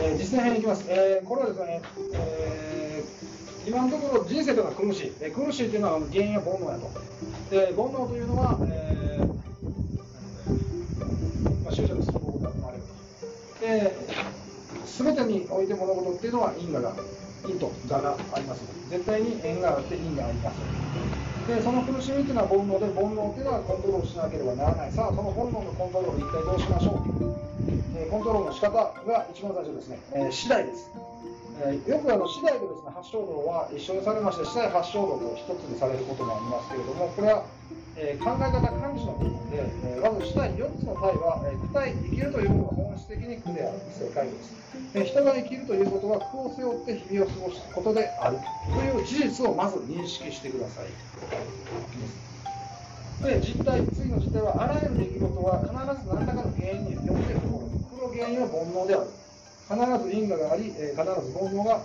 えー実践編いきます。えーこれはですね、えー今のところ人生というのは苦しい。えー苦しいというのは原因は煩悩やと。で、煩悩というのは、えーまあ、執着することが生まれると。で、すべてにおいて物事っていうのは因果が、因と果があります。絶対に縁があって因があります。で、その苦しみっていうのは煩悩で、煩悩っていうのはコントロールしなければならない。さあ、その本能のコントロール、一体どうしましょう、えコントロールの仕方が一番最初ですね、えー次第です。えーよくあの次第とですね発祥道は一緒にされまして、次第発祥道と一つにされることもありますけれども、これは、えー考え方、感知の部分で、えまず次第4つの体は、えー苦体、生きるということが本質的に苦である、正解です。え人が生きるということは苦を背負って日々を過ごすことであるという事実をまず認識してください。で実態、次の実態は、あらゆる出来事は必ず何らかの原因によって起こる。原因は煩悩である。必ず因果があり、え必ず煩悩が、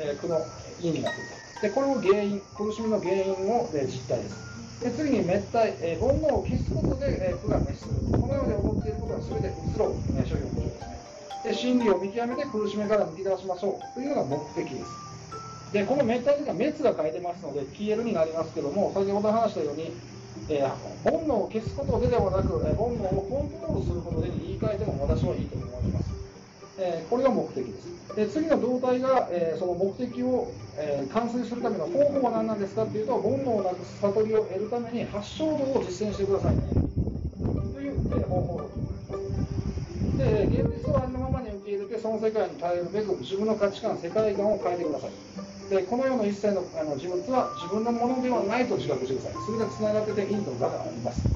えー苦の因になっている。で、これを原因、苦しみの原因を、え実態です。で次に滅体、えー煩悩を消すことで、えー苦が滅する。この世で起こっていることは全て移ろう、えー、諸行無常ですね。で真理を見極めて苦しみから抜き出しましょうというのが目的です。でこの滅体というのは滅が書いてますので消えるになりますけども先ほど話したように、えー煩悩を消すことでではなく、えー煩悩をコントロールすることで言い換えても私はいいと思います、えーこれが目的です。で次の動体が、えーその目的を、えー完遂するための方法は何なんですかっていうと煩悩をなくす悟りを得るために発祥道を実践してくださいね。という、えー方法だと思います。で現実をありのままに受け入れてその世界に耐えるべく自分の価値観世界観を変えてください。でこの世の一切のあの事物は自分のものではないと自覚してください。それがつながっててインドがあります、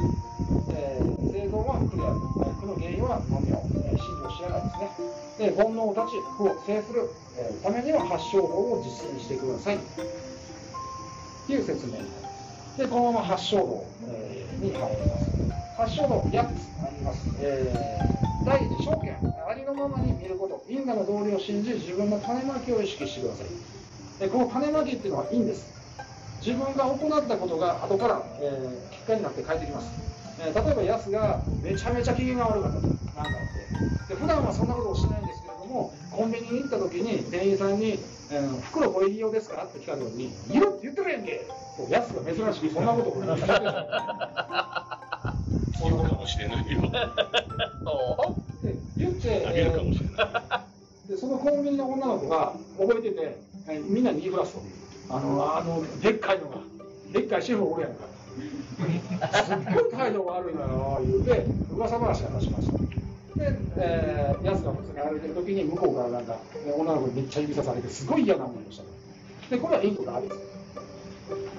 えー生存は苦である苦の原因は無明、えー真理を知らないですね。で煩悩を断ち苦を制する、えーためには発祥法を実践してください。という説明。になるでこのまま発祥道、えーに入ります。発祥道8つあります、えー第一証券ありのままに見ること。因果の道理を信じ自分の種まきを意識してください。でこの種まきっていうのはいいんです自分が行ったことが後から、えー結果になって返ってきます、えー例えばヤスがめちゃめちゃ機嫌が悪かったとなんかあってで普段はそんなことをしないんですけれどもコンビニに行った時に店員さんに「えー袋ご入り用ですか?」って聞かれた時に「いるって言ってるやんけ」とヤスが珍しくそんなことを言ってそうかもしれないよ。で言って、あげるかもしれない。でそのコンビニの女の子が覚えてて、えーみんなに言いふらすと。あのあのでっかいのが。でっかいシェフおるやんか。すっごい態度が悪いのよ言うて噂話話しました。で、えー、やつが普通に歩いてる時に向こうからなんか女の子にめっちゃ指さされてすごい嫌な思いをしたでこれはインドがあるです。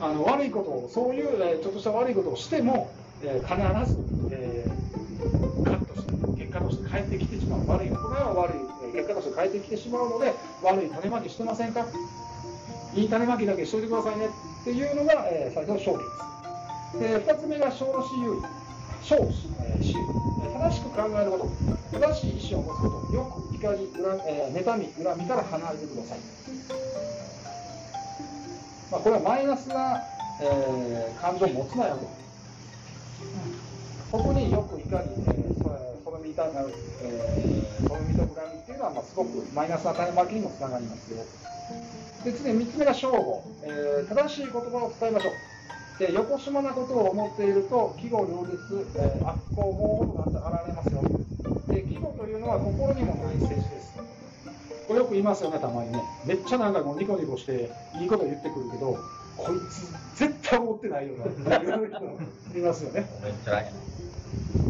あの悪いことをそういう、えーちょっとした悪いことをしても、えー必ず、えーカットして結果として返ってきてしまう。悪い行いは悪い。結果として返ってきてしまうので悪い種まきしてませんか？いい種まきだけしといてくださいね。っていうのが、えー最初の証言です。で2つ目が小の私有小子、えー私有えー正しく考えること。正しい意思を持つこと。よく怒り恨、えー妬み恨みから離れてください。まあ、これはマイナスな、えー感情を持つなよと。ここによく怒り、えーそそのみた、えー、そのみと恨みっていうのは、まあ、すごくマイナスな種まきにもつながりますよ。で、次に3つ目が正語、えー正しい言葉を伝えましょう。で、横島なことを思っていると、季語両立、えー悪行、猛語となって現れますよ。で、季語というのは心にもない政治です。これよく言いますよね、たまにね。めっちゃなんかもうニコニコして、いいこと言ってくるけど、こいつ、絶対思ってないよな、っていう人もいますよね。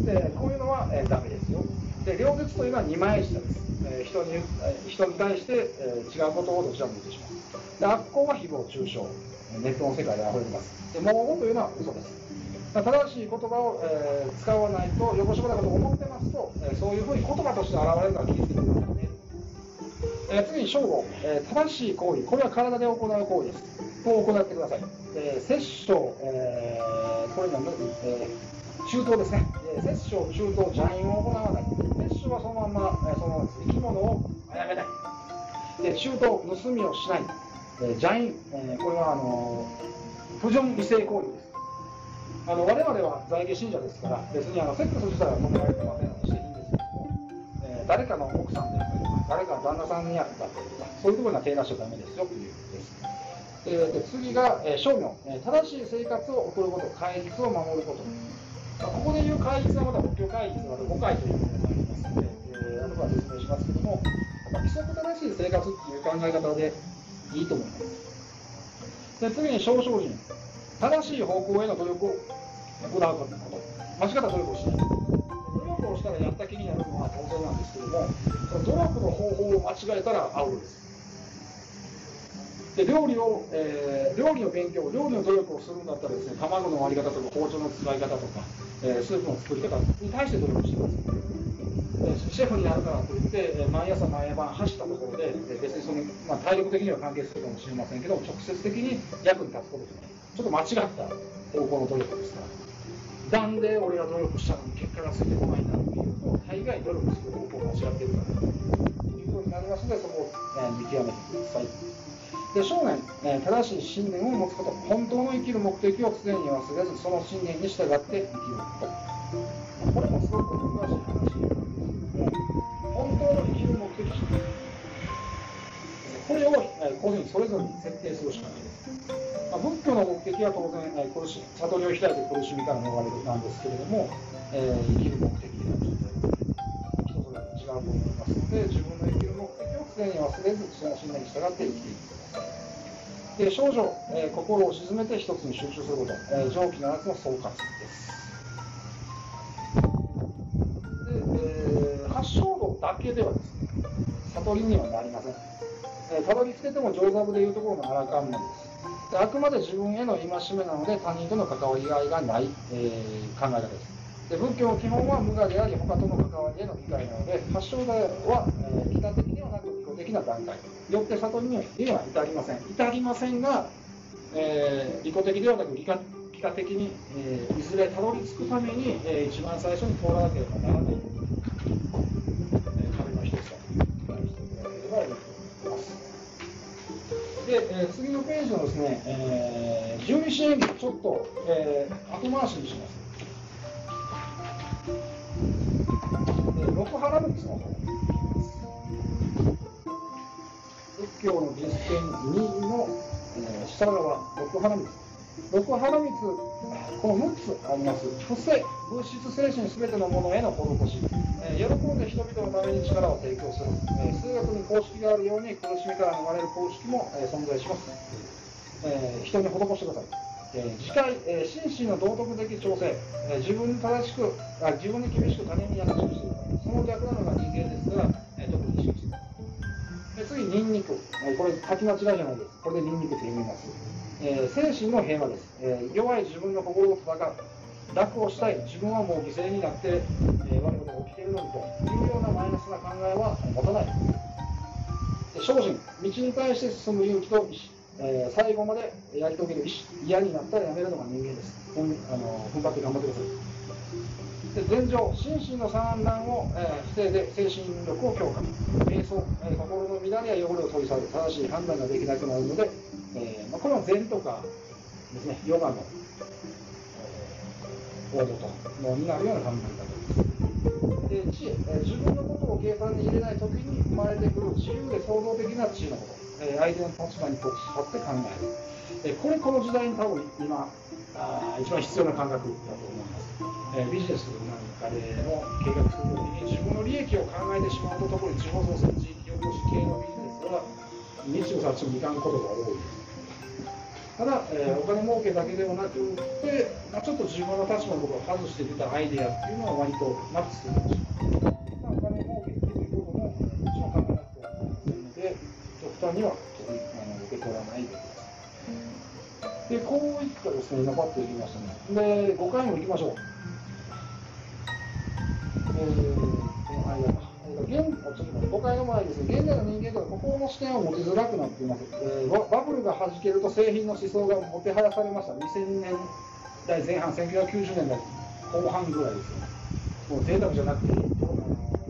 で、こういうのは、えーダメですよ。で、両舌というのは二枚舌です。えー人に、人に対して、えー違うことをどちらも言ってしまう。で、悪行は誹謗中傷。ネットの世界で溢れてます。で、猛語というのは嘘です。正しい言葉を、えー使わないと、横島なこと思ってますと、えーそういうふうに言葉として現れるから気をつけてくださいね。えー次に正語、えー正しい行為、これは体で行う行為です。を行ってください。えー、摂生、えーこれなんだ、えー中東ですね。えー摂生、中東、邪淫を行わない。摂生はそのまま、えーその生き物を殺めない。で中東、盗みをしない。えー邪淫、えーこれはあのー不純異性行為です。あの我々は在家信者ですから、別にあのセックス自体は止められてませんのでしていいんですけども、えー誰かの奥さんであったりとか、誰かの旦那さんにやったりとか、そういうところには手出しちゃダメですよというです。えで次が、えー、商業、えー正しい生活を送ること、戒律を守ること。まあここでいう戒律はまだ仏教戒律は5回というものがありますので、えー、後から説明しますけども、まあ、規則正しい生活っていう考え方でいいと思います。で次に少々人、正しい方向への努力を行うこと、間違った努力をしない。努力をしたらやった気になるのは当然なんですけども、その努力の方法を間違えたらアウトです。で料理を、えー料理の勉強、料理の努力をするんだったらですね、卵の割り方とか包丁の使い方とか、えースープの作り方に対して努力してます。でシェフになるからといって、毎朝毎晩走ったところで、別にその、まあ、体力的には関係するかもしれませんけど、直接的に役に立つことじゃない。ちょっと間違った方向の努力ですから。なんで俺が努力したのに結果がついてこないんだっていうと、大概努力する方向を間違ってるからということになりますので、そこを、見極めてください。で少年、えー正しい信念を持つこと、本当の生きる目的を常に忘れず、その信念に従って生きること。これもすごく難しい話なんですけども、本当の生きる目的、これを、えー個人それぞれに設定するしかないです。まあ、仏教の目的は当然、えー苦し悟りを開いて苦しみから逃れるなんですけれども、えー生きる目的がちょっと人それぞれ違うと思いますので、自分の生きる目的を常に忘れず、その信念に従って生きていく。で少女、えー心を沈めて一つに集中すること、えー蒸気7つの総括です。で、えー発祥度だけではですね、悟りにはなりません。えーたどり着けても上座部でいうところの荒観門です。であくまで自分への戒めなので他人との関わりがいがない、えー考え方です。で仏教の基本は無我であり他との関わりへの理解なので発祥度は、えー、北的ではなくな段階よって悟りには至りません。至りませんが、えー利己的ではなく利他利他的に、えーいずれたどり着くために、えー一番最初に通らなければならない、えー壁の一つだと理解していただければいいと思います。で、えー次のページのですね、えー、十二支演技ちょっと、えー後回しにします。で六原道の方。教の実践2の、えー下側六原道六原道この6つあります。不正物質精神すべてのものへの施し、えー喜んで人々のために力を提供する、えー数学に公式があるように苦しみから逃れる公式も、えー存在します、えー人に施してください。えー次回、えー心身の道徳的調整、えー自分に正しくあ、自分に厳しく他人に優しくしてください。その逆なのが人間ですか次、ニンニク、えーこれ書き間違いじゃないです。これでニンニクって読みます。えー精神の平和です、えー弱い自分の心を戦う。楽をしたい、自分はもう犠牲になって、えー悪いことが起きているのにというようなマイナスな考えは持たない。で精進、道に対して進む勇気と意志、えー最後までやり遂げる意志、嫌になったらやめるのが人間です。あの踏ん張って頑張ってください。で前情、心身の散乱を、えー防いで精神力を強化、瞑想、えー心の乱れや汚れを取り去る、正しい判断ができなくなるので、えーまあ、これは禅とかですね、ヨガの、えー、王道とのになるような考え方です。で知恵、えー自分のことを計算に入れないときに生まれてくる自由で創造的な知恵のこと、えー相手の立場に立って考える、えーこれこの時代に多分今あ一番必要な感覚だと思います、えービジネスなんかでの計画するときに自分の利益を考えてしまうと特に地方創生地域おこし系のビジネスは日をさちもいかんことが多いですただ、えーお金儲けだけではなくて、まあ、ちょっと自分の立場のことを外して出たアイデアっていうのは割とマッチするかもしれない。まあ、お金儲けっていうことももちろん考えなくてはなりませんので、極端にはで、こういったですね、今パッといきましたね。で、5回も行きましょう。えー、この間。現あちょっと待って5回の前ですね、現代の人間とは心の視点を持ちづらくなっています。えーババブルが弾けると製品の思想がもてはやされました。2000年代前半、1990年代後半ぐらいですよね。もう贅沢じゃなくて、あの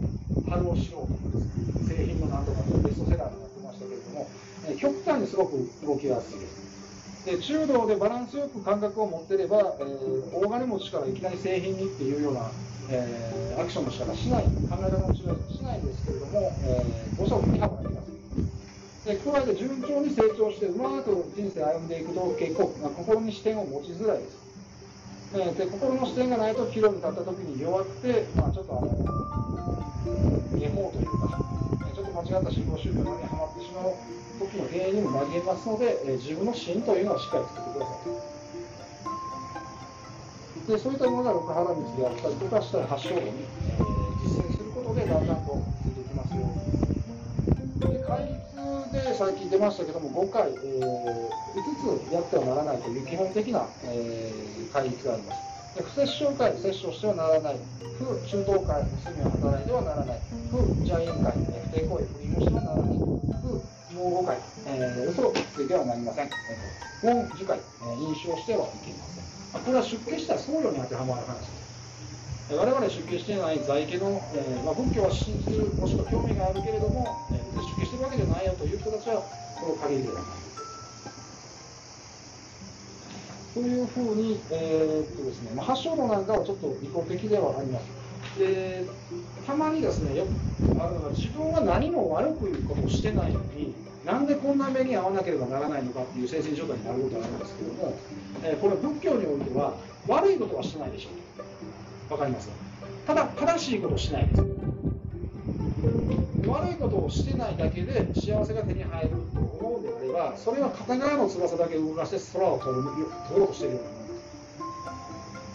春をしようとかですね、製品のなんとかベストセラーになってましたけれども、えー極端にすごく動きやすいです。で中道でバランスよく感覚を持ってれば、えー大金持ちからいきなり製品にっていうようなえーアクションの仕方しない、考え方の違いしないんですけれども、えー、どうしても振り幅があります。で加えて順調に成長してうまく人生歩んでいくと結構、まあ、心に視点を持ちづらいです。えーで心の視点がないと岐路に立った時に弱くて、まあ、ちょっとあの下法というか、ちょっと間違った信仰宗教にはまの原因にもなりますので、え自分の芯というのはしっかり作ってください。でそういったものが六原道であったりとかしたら発祥論に、え実践することでだんだんとついていきますよ。で戒律でさっき出ましたけども5回、えー5つやってはならないという基本的な、えー戒律があります。で不摂生会、摂生してはならない。不中等会、盗みを働いてはならない。不邪淫会、不貞行為、不倫をしてはならない。不盲誤会、えー嘘をついてはなりません。えーと本樹会、えー飲酒をしてはいけません。まあこれは出家した僧侶に当てはまる話です。我々出家していない在家の、えーまあ、仏教は信じる、もしくは興味があるけれども、えー出家してるわけじゃないよという人たちは、この限りではない。というふうに、えーっとですねまあ、発祥論なんかはちょっと利己的ではあります。でたまにですね、よくあの自分は何も悪くいうことをしてないのに、なんでこんな目に遭わなければならないのかっていう精神状態になることがあるんですけども、えーこれ仏教においては悪いことはしてないでしょう。わかります？ただ正しいことをしないです。悪いことをしてないだけで幸せが手に入ると思うんであれば、それは片側の翼だけ動かして空を飛ぶ飛ぼうとしているような。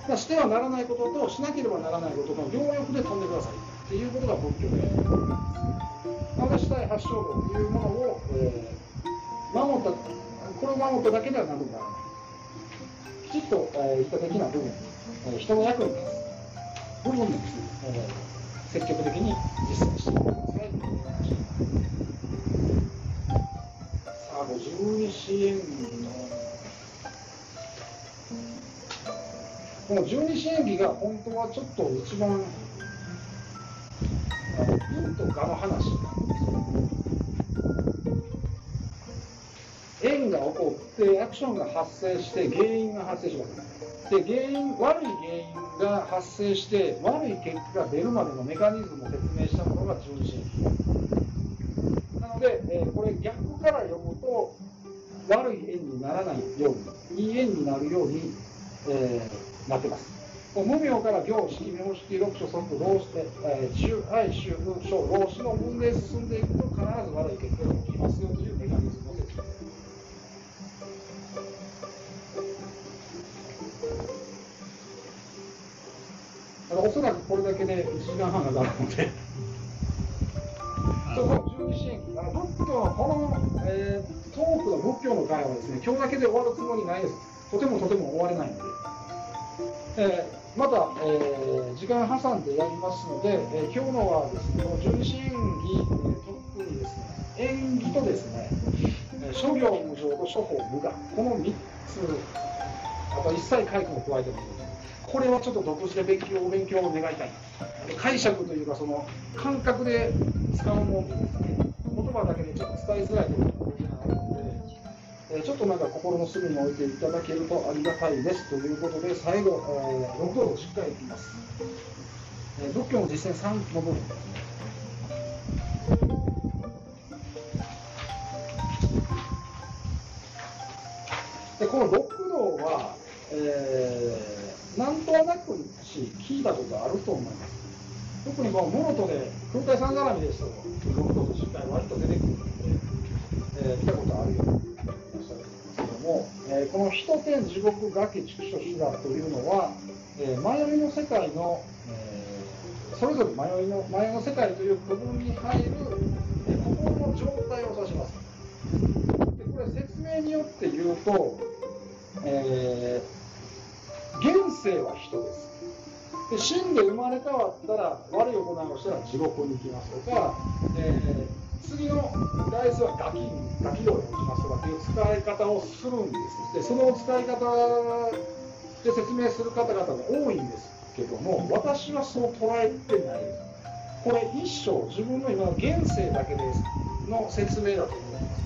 だかしてはならないこととしなければならないことの両翼で飛んでくださいっていうことが仏教で私対発祥論というものを、えー守ったこれを守っただけでは何ともならないきちっと、えー、人的な部分、えー人の役に立つ部分ですね、えー積極的に実践していくださいさあ、ご自分に支援のこの十二支援儀が本当はちょっと一番あの陰と我の話なんですよ。縁が起こってアクションが発生して原因が発生します。で原因悪い原因が発生して悪い結果が出るまでのメカニズムを説明したものが十二支援儀。なので、えーこれ逆から読むと悪い縁にならないようにいい縁になるように、えーなってます。無名から行、式、名式、六所、即、老子で、えー、中、愛、修、小、老子の分で進んでいくと必ず悪い結果が起きますよというメカニズムを説明。だからおそらくこれだけで1時間半がかかるので、そうこの十二支援あの仏教のこの、えートークの仏教の会はですね、今日だけで終わるつもりないです。とてもとても終われないので。えーまた、えー時間挟んでやりますので、えー今日のはですね、この十二支援儀、え特にですね、縁起とですね、諸行無常と諸法無我、この3つ、あと一切回復も加えてもいいで。これはちょっと独自で勉強お勉強を願いたい。解釈というか、その感覚で使うものですね、言葉だけでちょっと伝えづらいところが、えちょっとなんか心の隅に置いていただけるとありがたいですということで、最後、えー、6度をしっかりいきます。えー仏教の実践3の部分ですね。でこの六道は、えーなんとなくし聞いたことあると思います。特にこのモノトで空海さん絡みですと、六道としっかり割と出てくるので、えー見たことあるようにえーこの人天地獄崖畜生修羅というのは、えー迷いの世界の、えーそれぞれ迷いの迷いの世界という区分に入る、えー心の状態を指します。でこれ説明によって言うと、え現世は人です。で死んで生まれ変わったら悪い行いをしたら地獄に行きますとか、えー次の来世はガキガキ道に落ちますとかっていう使い方をするんです。でその使い方で説明する方々が多いんですけども私はそう捉えてないです。これ一生自分の今の現世だけですの説明だと思います。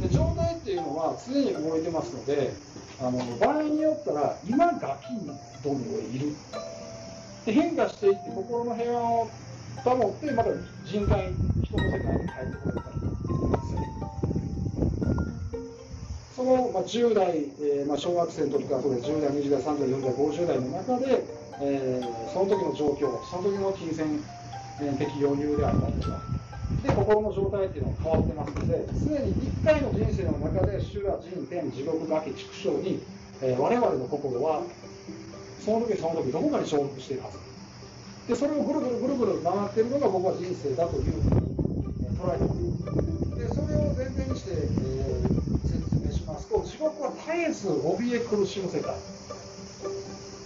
で状態っていうのは常に動いてますのであの場合によったら今ガキどにいるで変化していって心の平和を保ってまた人界人の世界に帰ってこれたらその、まあ、10代、えーまあ、小学生の時からそうです10代20代30代40代50代の中で、えーその時の状況その時の金銭、えー的余裕であったりとかで心の状態っていうのは変わってますので常に1回の人生の中で修羅人天地獄崖畜生に、えー我々の心はその時その時どこかに承服しているはずでそれをぐるぐるぐるぐる回ってるのが僕は人生だというふうに捉えてますでそれを前提にして、えー説明しますと地獄は絶えず怯え苦しむ世界。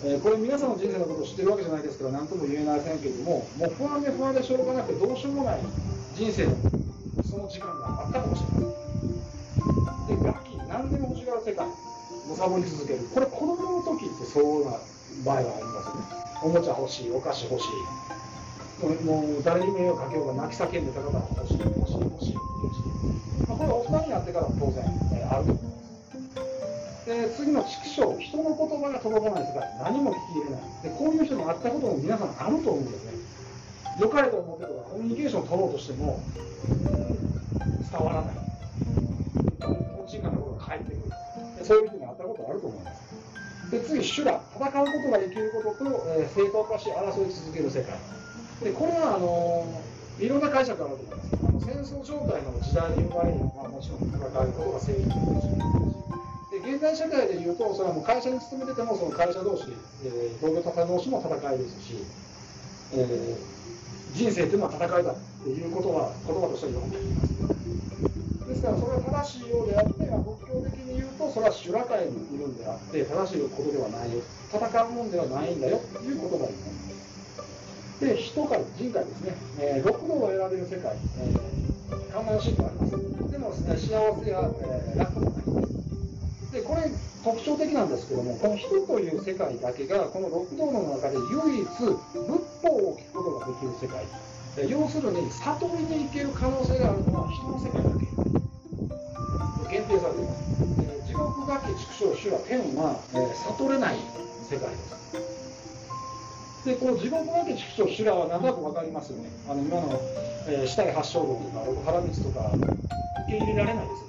えこれ皆さんの人生のことを知ってるわけじゃないですから何とも言えませんけれどももう不安で不安でしょうがなくてどうしようもない人生のその時間があったかもしれない。で楽器何でも欲しがる世界むさぼり続ける。これ子供の時ってそうな場合はありますね。おもちゃ欲しいお菓子欲しい。もう誰に迷惑かけようが泣き叫んでた方は欲しい欲しい欲しいって言うし、まあ、これ大人になってからも当然、えーあると思います。で次の畜生人の言葉が届かない世界何も聞き入れない。でこういう人に会ったことも皆さんあると思うんですね。良かれと思ってとかコミュニケーションを取ろうとしても伝わらない。おちんがなことが返ってくる。そういう人に会ったことあると思います。で次修羅戦うことができることと、えー正当化し争い続ける世界。でこれはあのいろんな解釈があると思います。あの戦争状態の時代に生まれるのはもちろん戦うことが正義のし。で現代社会でいうとそれはもう会社に勤めててもその会社同士、えー同業他同士も戦いですし、えー人生というのは戦いだっていうことは言葉としては読んでいます。ですからそれは正しいようであって仏教的に言うとそれは修羅界にいるんであって正しいことではないよ。戦うもんではないんだよということが言います。で人界人界ですね、えー六道を選べる世界、えー、考えしいとあります。でもです、ね、幸せや、えー楽もあります。でこれ特徴的なんですけどもこの人という世界だけがこの六道の中で唯一仏法を聞くことができる世界。要するに悟りに行ける可能性があるのは人の世界だけ。限定されていますえー地獄崖畜生主は天は、えー悟れない世界です。でこの地獄崖畜生修羅は何となく分かりますよね。あの今の、えー、死体発祥道とか六原道とか受け入れられないですよ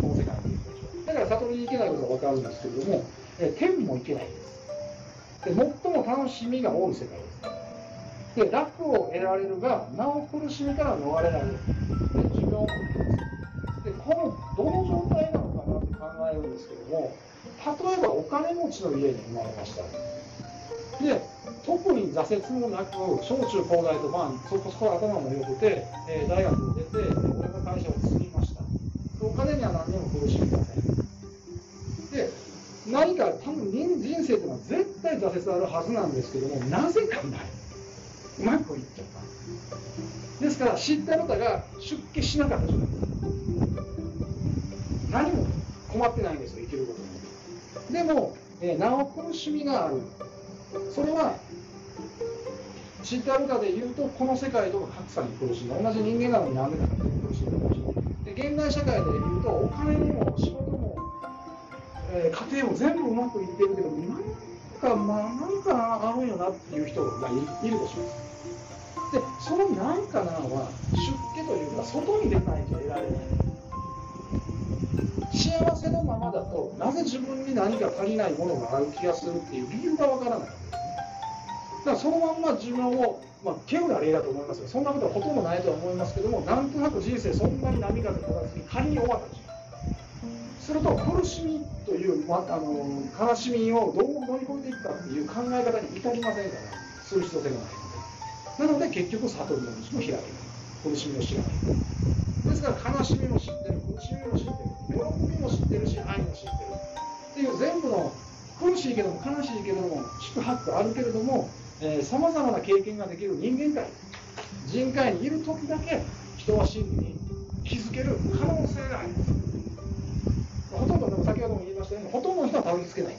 この世界にだから悟りに行けないことが分かるんですけれども、えー天も行けないんです。で最も楽しみが多い世界です。で楽を得られるがなお苦しみから逃れられる。で寿命もえるんですけども例えばお金持ちの家に生まれました。で特に挫折もなく小中高大とまあそこそこ頭も良くて、えー大学を出て俺の会社を継ぎました。お金には何にも苦しみません。で何か多分人人生っていうのは絶対挫折あるはずなんですけどもなぜかない。うまくいっちゃった。ですから知った方が出家しなかったじゃないですか。何も困ってないんですよ生きることに。でも、えーなお苦しみがある。それは知ってあるかで言うとこの世界との格差に苦しんだ。同じ人間なのに何でだかって苦しんだ。しれないで現代社会で言うとお金にも仕事も、えー家庭も全部うまくいってるけどなんかまあなんかあるんよなっていう人がいいるとします。でそのなんかなは出家というか外に出ないと得られない。幸せのままだとなぜ自分に何か足りないものがある気がするっていう理由がわからない。だからそのまんま自分を、まあ、稀有な例だと思いますよ。そんなことはほとんどないとは思いますけどもなんとなく人生そんなに波風立たずに仮に終わったしすると苦しみという、まあ、あの悲しみをどう乗り越えていくかっていう考え方に至りませんからする必要性がないので。なので結局悟りの道も開け。ない苦しみを知らないですから悲しみも知ってる苦しみも知ってる喜びも知ってるし愛も知ってるっていう全部の苦しいけども悲しいけども宿泊あるけれどもさまざまな経験ができる人間界人界にいる時だけ人は真理に気づける可能性がありますほとんどでも先ほども言いましたようにほとんどの人はたどり着けない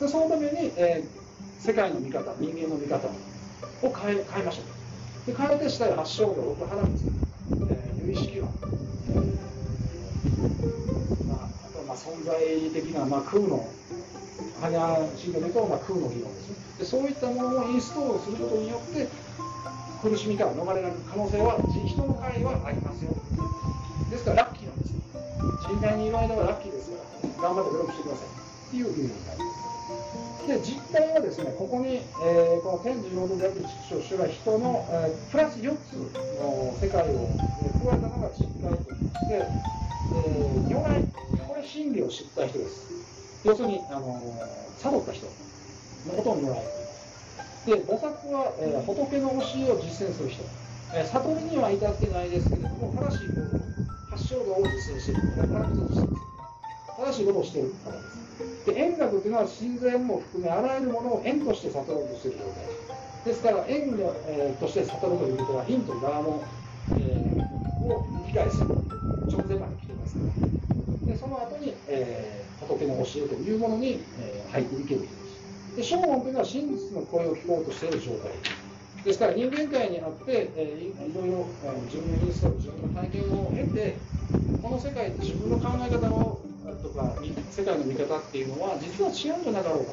でそのために、えー世界の見方人間の見方を変え変えましょうで変えてしたい発祥度六花道、え存在的な、まあ、空の般心経で言うと、まあ、空の議論ですねで。そういったものをインストールすることによって、苦しみから逃れられる可能性は、人の会はありますよ。ですから、ラッキーなんです。人体にいる間はラッキーですから、頑張って努力してください。っていう意味になります。で実態はですね、ここに、えーこの天寿労働である畜生主が人の、えープラス4つの世界を、えー加えたのが実態といいまして、えー如来、これ真理を知った人です。要するに、あのー悟った人のことを如来と言います。で、菩薩は、えー仏の教えを実践する人。えー悟りには至ってないですけれども、正しいことを、発祥道を実践している。これから実践している。正しいことをしている方です。で円覚というのは心臓円も含めあらゆるものを円として悟ろうとしている状態ですから円の、えーとして悟るということは陰と側の、えーを理解する直前まで来てますからでその後に、えー仏の教えというものに、えー入っていける人ですで正音というのは真実の声を聞こうとしている状態。ですから人間界にあって、えーいろいろ、えー自分のインストール自分の体験を経てこの世界で自分の考え方のとか世界の見方っていうのは実は違うんじゃなかろうか。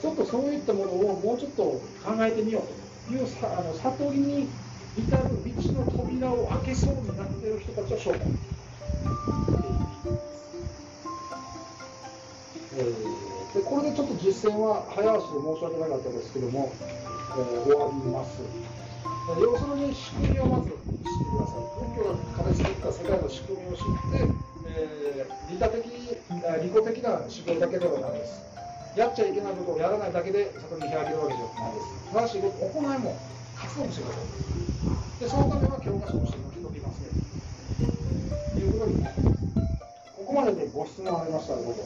ちょっとそういったものをもうちょっと考えてみようというさあの悟りに至る道の扉を開けそうになっている人たちを紹介えーでこれでちょっと実践は早足で申し訳なかったですけども、えー終わります。えー要するに仕組みをまず知ってください。仏教が形作った世界の仕組みを知って、えー利他的、利己的な修行だけではないです。やっちゃいけないことをやらないだけで悟りに開けるわけじゃないです。素晴らし、行いも活動もしてください。で、そのためは教科書として載っておきますね。ここまででご質問ありましたらどうぞ。